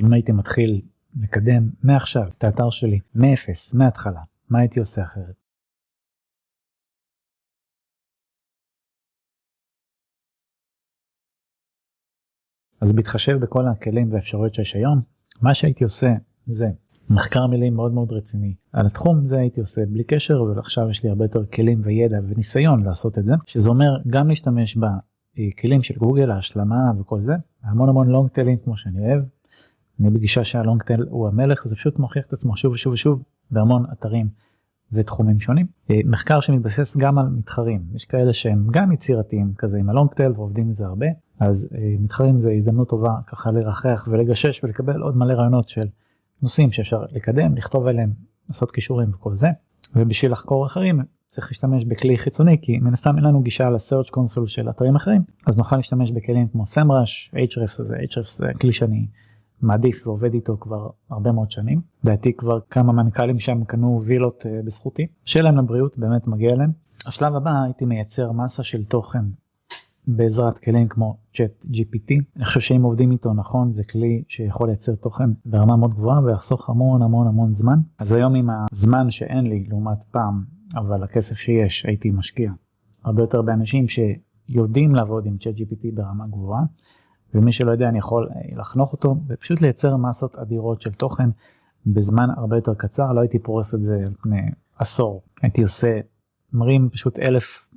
אם הייתי מתחיל לקדם מעכשיו את האתר שלי, מאפס, מההתחלה, מה הייתי עושה אחרת? אז בהתחשב בכל הכלים והאפשרויות שיש היום, מה שהייתי עושה זה מחקר מילים מאוד מאוד רציני על התחום זה הייתי עושה בלי קשר ועכשיו יש לי הרבה יותר כלים וידע וניסיון לעשות את זה שזה אומר גם להשתמש בכלים של גוגל ההשלמה וכל זה המון המון long tail ים כמו שאני אוהב. אני בגישה שה long tail הוא המלך זה פשוט מוכיח את עצמו שוב ושוב ושוב בהמון אתרים ותחומים שונים. אה, מחקר שמתבסס גם על מתחרים יש כאלה שהם גם יצירתיים כזה עם ה long tail ועובדים עם זה הרבה אז אה, מתחרים זה הזדמנות טובה ככה לרחרח ולגשש ולקבל עוד מלא רעיונות של נושאים שאפשר לקדם, לכתוב עליהם, לעשות קישורים וכל זה. ובשביל לחקור אחרים צריך להשתמש בכלי חיצוני כי מן הסתם אין לנו גישה ל Search Console של אתרים אחרים אז נוכל להשתמש בכלים כמו Semrush, Ahrefs זה Ahrefs זה כלי שאני מעדיף ועובד איתו כבר הרבה מאוד שנים. לדעתי כבר כמה מנכ"לים שם קנו וילות uh, בזכותי. שיהיה להם לבריאות באמת מגיע להם. השלב הבא הייתי מייצר מסה של תוכן בעזרת כלים כמו צ'אט GPT. אני חושב שאם עובדים איתו נכון זה כלי שיכול לייצר תוכן ברמה מאוד גבוהה ויחסוך המון המון המון זמן. אז היום עם הזמן שאין לי לעומת פעם, אבל הכסף שיש הייתי משקיע הרבה יותר באנשים שיודעים לעבוד עם צ'אט GPT ברמה גבוהה. ומי שלא יודע אני יכול אה, לחנוך אותו ופשוט לייצר מסות אדירות של תוכן בזמן הרבה יותר קצר. לא הייתי פורס את זה על פני עשור. הייתי עושה מרים פשוט אלף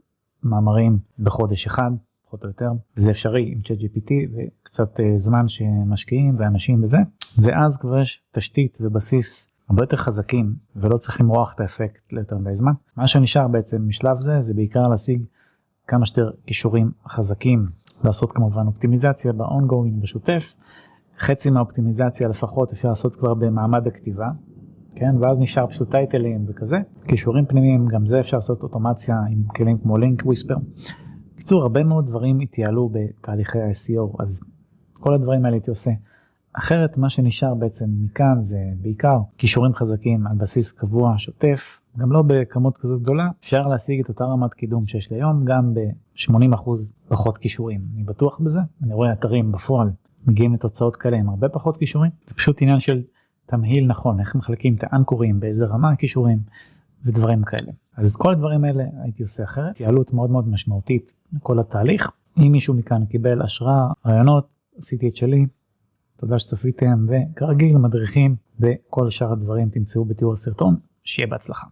מאמרים בחודש אחד פחות או יותר, וזה אפשרי עם צ'אט GPT וקצת uh, זמן שמשקיעים ואנשים בזה, ואז כבר יש תשתית ובסיס הרבה יותר חזקים ולא צריך למרוח את האפקט ליותר מדי זמן. מה שנשאר בעצם משלב זה זה בעיקר להשיג כמה שיותר כישורים חזקים, לעשות כמובן אופטימיזציה ב-ongoing בשוטף, חצי מהאופטימיזציה לפחות אפשר לעשות כבר במעמד הכתיבה, כן, ואז נשאר פשוט טייטלים וכזה, כישורים פנימיים, גם זה אפשר לעשות אוטומציה עם כלים כמו לינק וויספר. בקיצור, הרבה מאוד דברים התייעלו בתהליכי ה-SEO, אז כל הדברים האלה הייתי עושה. אחרת מה שנשאר בעצם מכאן זה בעיקר כישורים חזקים על בסיס קבוע, שוטף, גם לא בכמות כזאת גדולה, אפשר להשיג את אותה רמת קידום שיש לי היום גם ב-80% פחות כישורים, אני בטוח בזה, אני רואה אתרים בפועל מגיעים לתוצאות כאלה עם הרבה פחות כישורים, זה פשוט עניין של תמהיל נכון, איך מחלקים את האנקורים, באיזה רמה הכישורים ודברים כאלה. אז כל הדברים האלה הייתי עושה אחרת, התייעלות מאוד מאוד משמעותית לכל התהליך. אם מישהו מכאן קיבל השראה, רעיונות, עשיתי את שלי. תודה שצפיתם וכרגיל מדריכים וכל שאר הדברים תמצאו בתיאור הסרטון, שיהיה בהצלחה.